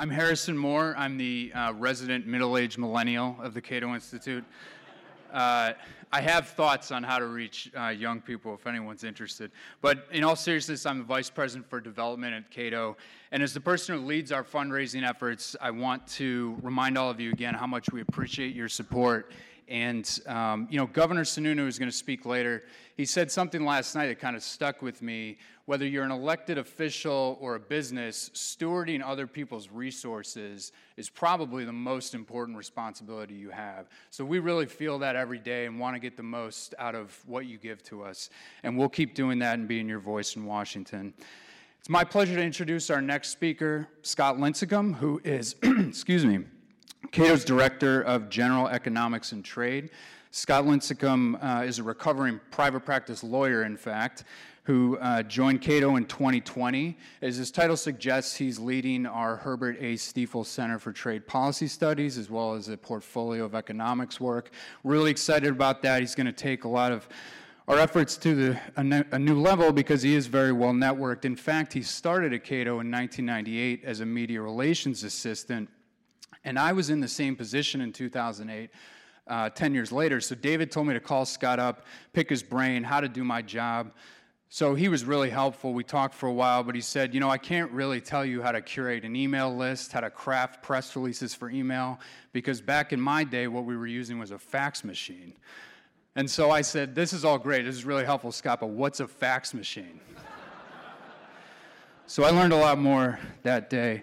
I'm Harrison Moore. I'm the uh, resident middle aged millennial of the Cato Institute. Uh, I have thoughts on how to reach uh, young people if anyone's interested. But in all seriousness, I'm the Vice President for Development at Cato. And as the person who leads our fundraising efforts, I want to remind all of you again how much we appreciate your support and, um, you know, Governor Sununu is going to speak later. He said something last night that kind of stuck with me. Whether you're an elected official or a business, stewarding other people's resources is probably the most important responsibility you have. So we really feel that every day and want to get the most out of what you give to us. And we'll keep doing that and being your voice in Washington. It's my pleasure to introduce our next speaker, Scott Lincicome, who is, excuse me, Cato's Director of General Economics and Trade. Scott Lincicome uh, is a recovering private practice lawyer, in fact, who uh, joined Cato in 2020. As his title suggests, he's leading our Herbert A. Stiefel Center for Trade Policy Studies, as well as a portfolio of economics work. Really excited about that. He's going to take a lot of our efforts to the, a, new level because he is very well networked. In fact, he started at Cato in 1998 as a media relations assistant and I was in the same position in 2008, uh, 10 years later. So David told me to call Scott up, pick his brain, how to do my job. So he was really helpful. We talked for a while, but he said, You know, I can't really tell you how to curate an email list, how to craft press releases for email, because back in my day, what we were using was a fax machine. And so I said, This is all great. This is really helpful, Scott, but what's a fax machine? so I learned a lot more that day.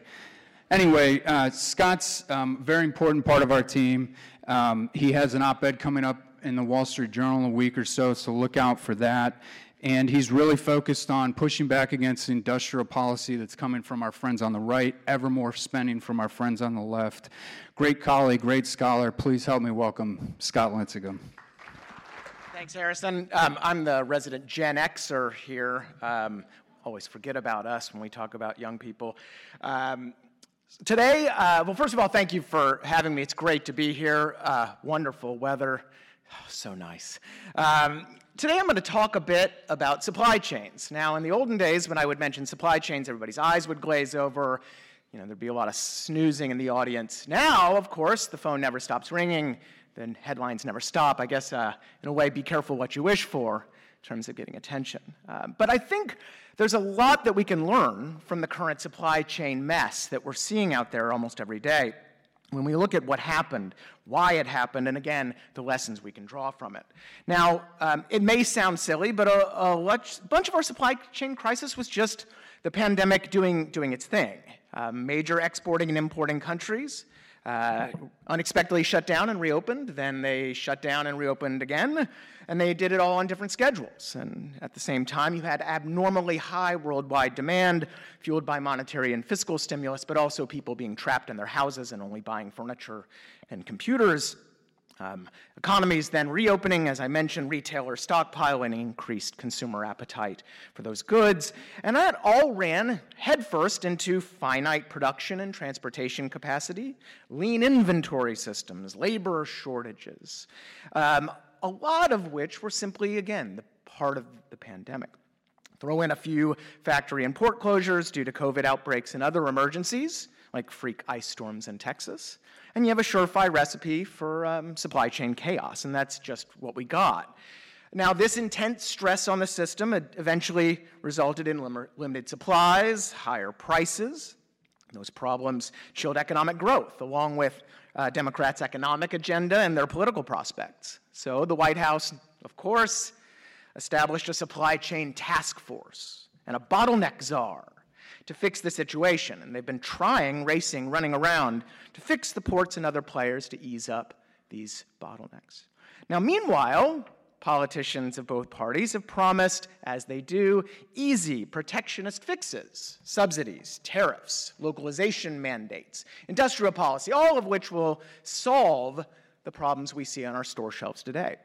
Anyway, uh, Scott's um, very important part of our team. Um, he has an op-ed coming up in the Wall Street Journal in a week or so, so look out for that. And he's really focused on pushing back against industrial policy that's coming from our friends on the right, ever more spending from our friends on the left. Great colleague, great scholar. Please help me welcome Scott Lincicome. Thanks, Harrison. Um, I'm the resident Gen Xer here. Um, always forget about us when we talk about young people. Um, Today, uh, well, first of all, thank you for having me. It's great to be here. Uh, wonderful weather. Oh, so nice. Um, today, I'm going to talk a bit about supply chains. Now, in the olden days, when I would mention supply chains, everybody's eyes would glaze over. You know, there'd be a lot of snoozing in the audience. Now, of course, the phone never stops ringing. The headlines never stop. I guess, uh, in a way, be careful what you wish for in terms of getting attention. Uh, but I think there's a lot that we can learn from the current supply chain mess that we're seeing out there almost every day. When we look at what happened, why it happened, and again, the lessons we can draw from it. Now, um, it may sound silly, but a, a, bunch of our supply chain crisis was just the pandemic doing, doing its thing. Uh, major exporting and importing countries uh, unexpectedly shut down and reopened, then they shut down and reopened again and they did it all on different schedules. And at the same time, you had abnormally high worldwide demand, fueled by monetary and fiscal stimulus, but also people being trapped in their houses and only buying furniture and computers. Um, economies then reopening, as I mentioned, retailer stockpiling, increased consumer appetite for those goods. And that all ran headfirst into finite production and transportation capacity, lean inventory systems, labor shortages. Um, a lot of which were simply, again, the part of the pandemic. Throw in a few factory and port closures due to COVID outbreaks and other emergencies, like freak ice storms in Texas, and you have a surefire recipe for um, supply chain chaos, and that's just what we got. Now, this intense stress on the system eventually resulted in lim- limited supplies, higher prices. Those problems chilled economic growth, along with uh, Democrats' economic agenda and their political prospects. So the White House, of course, established a supply chain task force and a bottleneck czar to fix the situation. And they've been trying, racing, running around to fix the ports and other players to ease up these bottlenecks. Now, meanwhile, politicians of both parties have promised, as they do, easy protectionist fixes subsidies, tariffs, localization mandates, industrial policy, all of which will solve the problems we see on our store shelves today.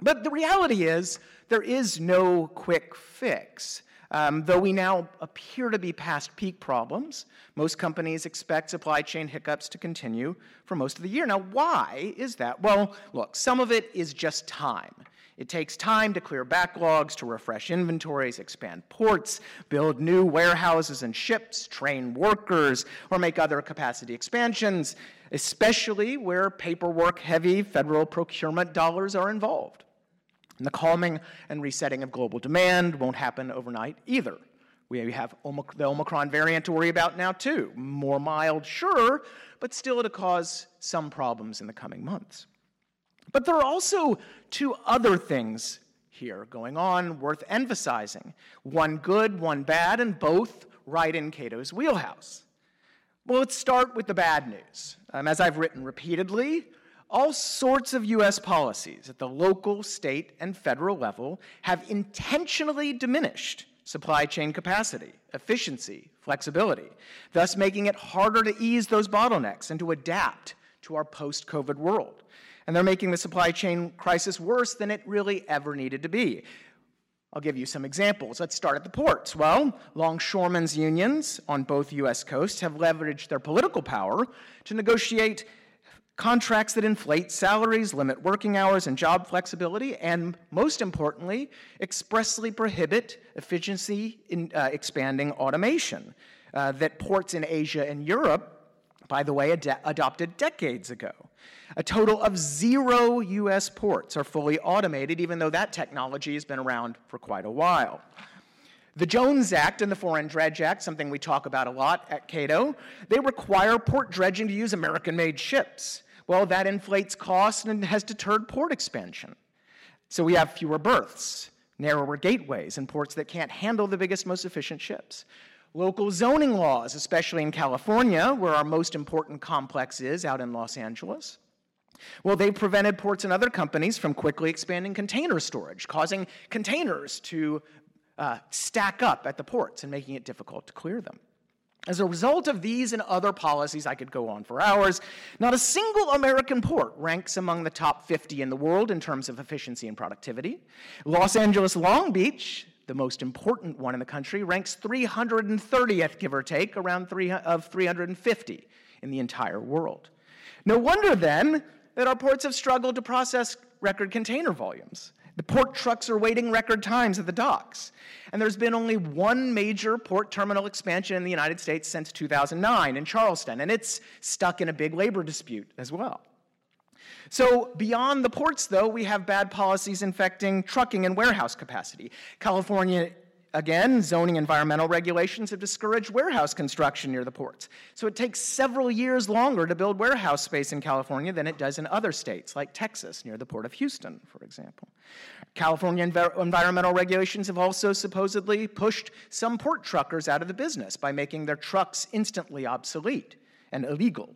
But the reality is, there is no quick fix. Um, though we now appear to be past peak problems, most companies expect supply chain hiccups to continue for most of the year. Now, why is that? Well, look, some of it is just time. It takes time to clear backlogs, to refresh inventories, expand ports, build new warehouses and ships, train workers, or make other capacity expansions, especially where paperwork heavy federal procurement dollars are involved. And the calming and resetting of global demand won't happen overnight either. We have the Omicron variant to worry about now, too. More mild, sure, but still to cause some problems in the coming months. But there are also two other things here going on worth emphasizing one good, one bad, and both right in Cato's wheelhouse. Well, let's start with the bad news. Um, as I've written repeatedly, all sorts of US policies at the local, state, and federal level have intentionally diminished supply chain capacity, efficiency, flexibility, thus making it harder to ease those bottlenecks and to adapt to our post COVID world. And they're making the supply chain crisis worse than it really ever needed to be. I'll give you some examples. Let's start at the ports. Well, longshoremen's unions on both U.S. coasts have leveraged their political power to negotiate contracts that inflate salaries, limit working hours and job flexibility, and most importantly, expressly prohibit efficiency in uh, expanding automation uh, that ports in Asia and Europe, by the way, ad- adopted decades ago. A total of zero US ports are fully automated, even though that technology has been around for quite a while. The Jones Act and the Foreign Dredge Act, something we talk about a lot at Cato, they require port dredging to use American made ships. Well, that inflates costs and has deterred port expansion. So we have fewer berths, narrower gateways, and ports that can't handle the biggest, most efficient ships. Local zoning laws, especially in California, where our most important complex is out in Los Angeles. Well, they prevented ports and other companies from quickly expanding container storage, causing containers to uh, stack up at the ports and making it difficult to clear them. As a result of these and other policies, I could go on for hours, not a single American port ranks among the top 50 in the world in terms of efficiency and productivity. Los Angeles Long Beach, the most important one in the country, ranks 330th, give or take, around three, of 350 in the entire world. No wonder then that our ports have struggled to process record container volumes. The port trucks are waiting record times at the docks. And there's been only one major port terminal expansion in the United States since 2009 in Charleston, and it's stuck in a big labor dispute as well. So, beyond the ports, though, we have bad policies infecting trucking and warehouse capacity. California Again, zoning environmental regulations have discouraged warehouse construction near the ports. So it takes several years longer to build warehouse space in California than it does in other states, like Texas, near the port of Houston, for example. California env- environmental regulations have also supposedly pushed some port truckers out of the business by making their trucks instantly obsolete and illegal.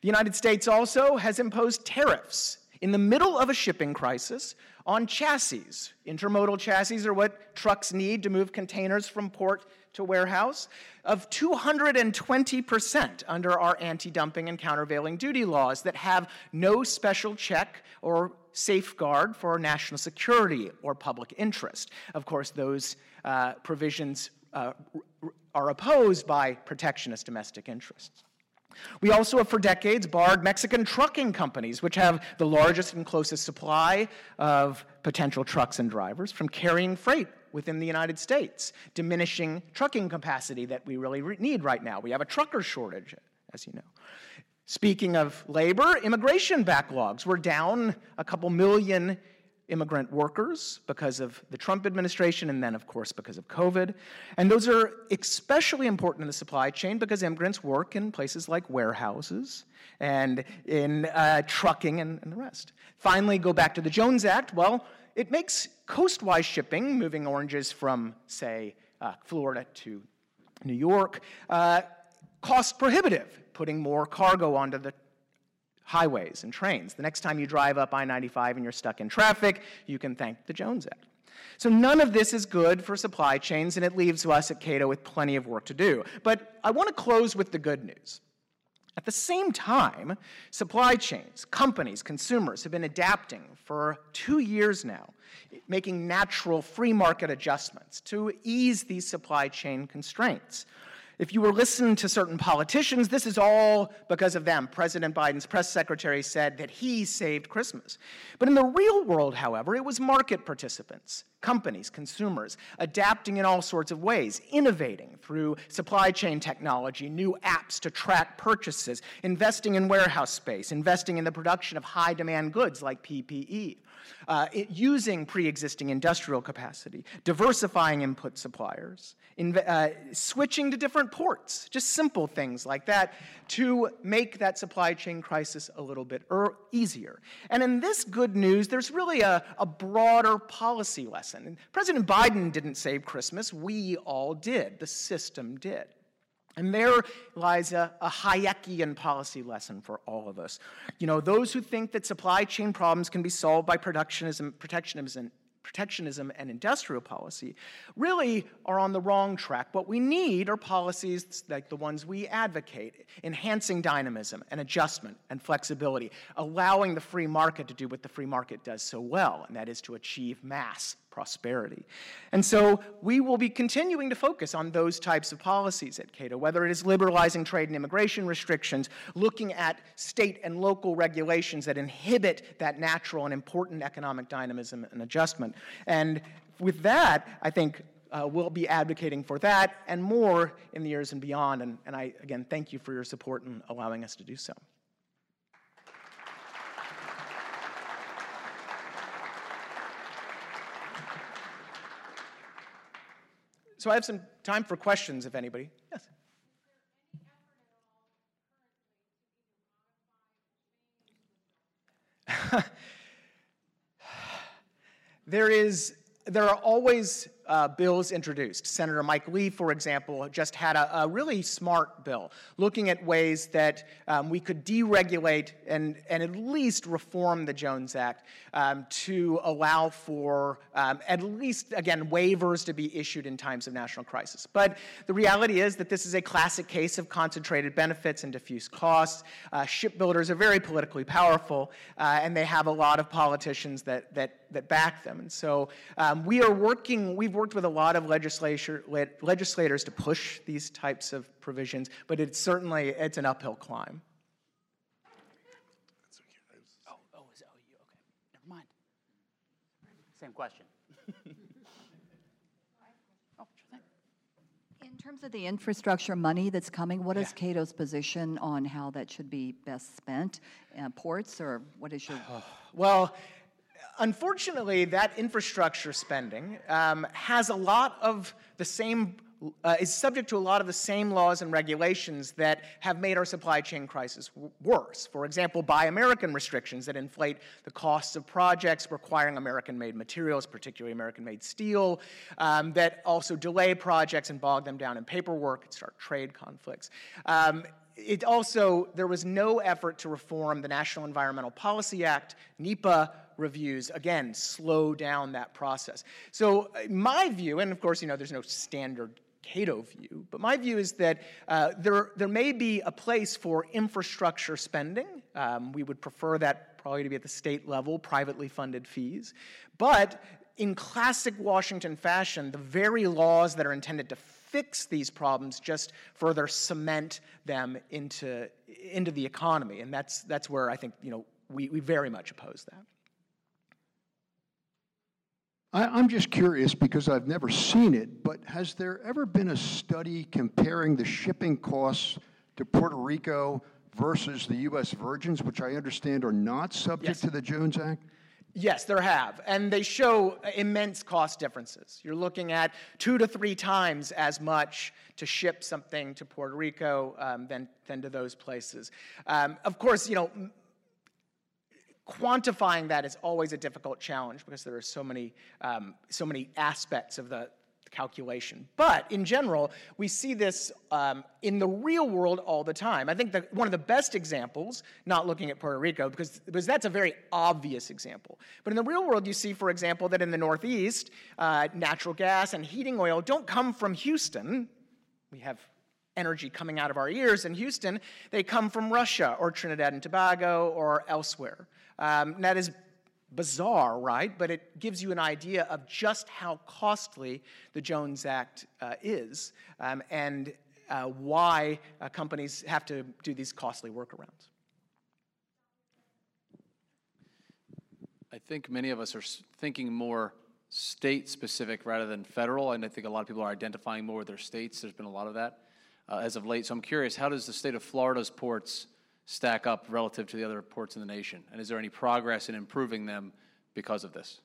The United States also has imposed tariffs in the middle of a shipping crisis on chassis. Intermodal chassis are what trucks need to move containers from port to warehouse, of 220% under our anti dumping and countervailing duty laws that have no special check or safeguard for national security or public interest. Of course, those uh, provisions uh, are opposed by protectionist domestic interests. We also have for decades barred Mexican trucking companies, which have the largest and closest supply of potential trucks and drivers, from carrying freight within the United States, diminishing trucking capacity that we really need right now. We have a trucker shortage, as you know. Speaking of labor, immigration backlogs. We're down a couple million immigrant workers because of the Trump administration, and then, of course, because of COVID. And those are especially important in the supply chain because immigrants work in places like warehouses and in uh, trucking and, and the rest. Finally, go back to the Jones Act. Well, it makes coastwise shipping, moving oranges from, say, uh, Florida to New York, uh, cost prohibitive, putting more cargo onto the highways and trains. The next time you drive up I 95 and you're stuck in traffic, you can thank the Jones Act. So none of this is good for supply chains, and it leaves us at Cato with plenty of work to do. But I want to close with the good news. At the same time, supply chains, companies, consumers have been adapting for two years now, making natural free market adjustments to ease these supply chain constraints. If you were listening to certain politicians, this is all because of them. President Biden's press secretary said that he saved Christmas. But in the real world, however, it was market participants, companies, consumers, adapting in all sorts of ways, innovating through supply chain technology, new apps to track purchases, investing in warehouse space, investing in the production of high demand goods like PPE uh, it, using pre existing industrial capacity, diversifying input suppliers, uh, switching to different ports, just simple things like that to make that supply chain crisis a little bit er- easier. And in this good news, there's really a, a broader policy lesson. And President Biden didn't save Christmas, we all did, the system did. And there lies a, a, Hayekian policy lesson for all of us. You know, those who think that supply chain problems can be solved by protectionism, protectionism protectionism and industrial policy really are on the wrong track. What we need are policies like the ones we advocate, enhancing dynamism and adjustment and flexibility, allowing the free market to do what the free market does so well, and that is to achieve mass prosperity. And so we will be continuing to focus on those types of policies at Cato, whether it is liberalizing trade and immigration restrictions, looking at state and local regulations that inhibit that natural and important economic dynamism and adjustment. And with that, I think uh, we'll be advocating for that and more in the years and beyond. And, and I, again, thank you for your support in allowing us to do so. So I have some time for questions if anybody. Yes. there is there are always uh, bills introduced. Senator Mike Lee, for example, just had a, a really smart bill looking at ways that um, we could deregulate and, and at least reform the Jones Act um, to allow for um, at least, again, waivers to be issued in times of national crisis. But the reality is that this is a classic case of concentrated benefits and diffuse costs. Uh, shipbuilders are very politically powerful, uh, and they have a lot of politicians that, that, that back them. And so um, we are working, we've worked with a lot of legislature, legislators to push these types of provisions, but it's certainly it's an uphill climb. Oh, oh, is it, oh, you, okay. Never mind. Same question. oh, In terms of the infrastructure money that's coming, what is yeah. Cato's position on how that should be best spent? Uh, ports, or what is your? well, unfortunately, that infrastructure spending um, has a lot of the same, uh, is subject to a lot of the same laws and regulations that have made our supply chain crisis worse. For example, Buy American restrictions that inflate the costs of projects requiring American made materials, particularly American made steel, um, that also delay projects and bog them down in paperwork and start trade conflicts. Um, it also, there was no effort to reform the National Environmental Policy Act, NEPA reviews, again, slow down that process. So uh, my view, and of course, you know, there's no standard Cato view, but my view is that uh, there, there may be a place for infrastructure spending. Um, we would prefer that probably to be at the state level, privately funded fees. But in classic Washington fashion, the very laws that are intended to fix these problems just further cement them into, into the economy. And that's, that's where I think you know, we, we very much oppose that. I, am just curious because I've never seen it, but has there ever been a study comparing the shipping costs to Puerto Rico versus the U.S. Virgins, which I understand are not subject yes. to the Jones Act? Yes, there have. And they show immense cost differences. You're looking at two to three times as much to ship something to Puerto Rico um, than, than to those places. Um, of course, you know, quantifying that is always a difficult challenge because there are so many, um, so many aspects of the calculation. But in general, we see this um, in the real world all the time. I think that one of the best examples, not looking at Puerto Rico, because, because that's a very obvious example, but in the real world, you see, for example, that in the Northeast, uh, natural gas and heating oil don't come from Houston. We have energy coming out of our ears in Houston, they come from Russia or Trinidad and Tobago or elsewhere. Um, that is bizarre, right? But it gives you an idea of just how costly the Jones Act uh, is. Um, and uh, why uh, companies have to do these costly workarounds. I think many of us are thinking more state-specific rather than federal, and I think a lot of people are identifying more with their states. There's been a lot of that uh, as of late. So I'm curious, how does the state of Florida's ports stack up relative to the other ports in the nation? And is there any progress in improving them because of this?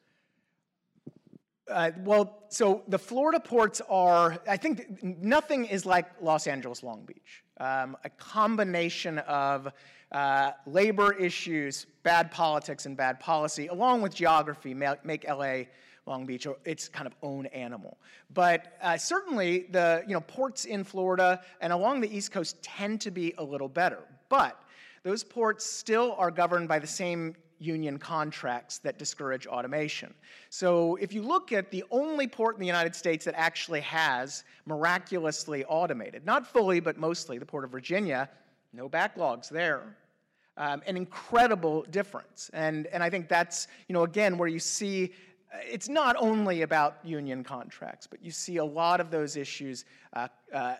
Uh, well, so the Florida ports are, I think nothing is like Los Angeles, Long Beach. Um, a combination of uh, labor issues, bad politics, and bad policy, along with geography, make LA Long Beach its kind of own animal. But uh, certainly, the you know ports in Florida and along the East Coast tend to be a little better. But those ports still are governed by the same union contracts that discourage automation. So if you look at the only port in the United States that actually has miraculously automated, not fully, but mostly, the Port of Virginia, no backlogs there. Um, an incredible difference. And, and I think that's, you know, again, where you see uh, it's not only about union contracts, but you see a lot of those issues uh, uh,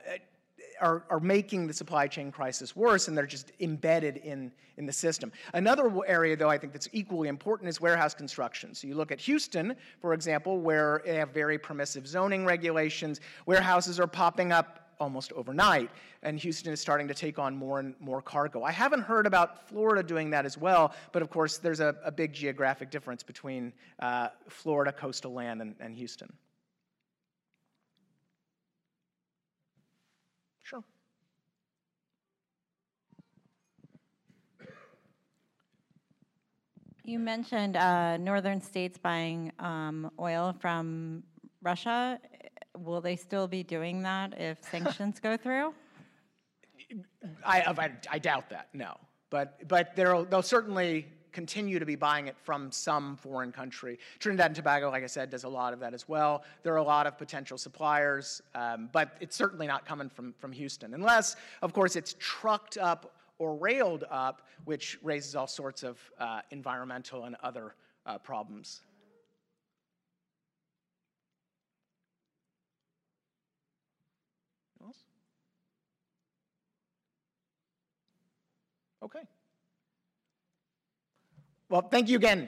are, are making the supply chain crisis worse, and they're just embedded in, in the system. Another area, though, I think that's equally important is warehouse construction. So you look at Houston, for example, where they have very permissive zoning regulations. Warehouses are popping up almost overnight, and Houston is starting to take on more and more cargo. I haven't heard about Florida doing that as well, but of course, there's a, a big geographic difference between uh, Florida coastal land and, and Houston. Sure. You mentioned uh, northern states buying um, oil from Russia. Will they still be doing that if sanctions go through? I, I, I doubt that, no. But, but they'll, they'll certainly continue to be buying it from some foreign country. Trinidad and Tobago, like I said, does a lot of that as well. There are a lot of potential suppliers, um, but it's certainly not coming from, from Houston, unless, of course, it's trucked up or railed up, which raises all sorts of uh, environmental and other uh, problems. Okay. Well, thank you again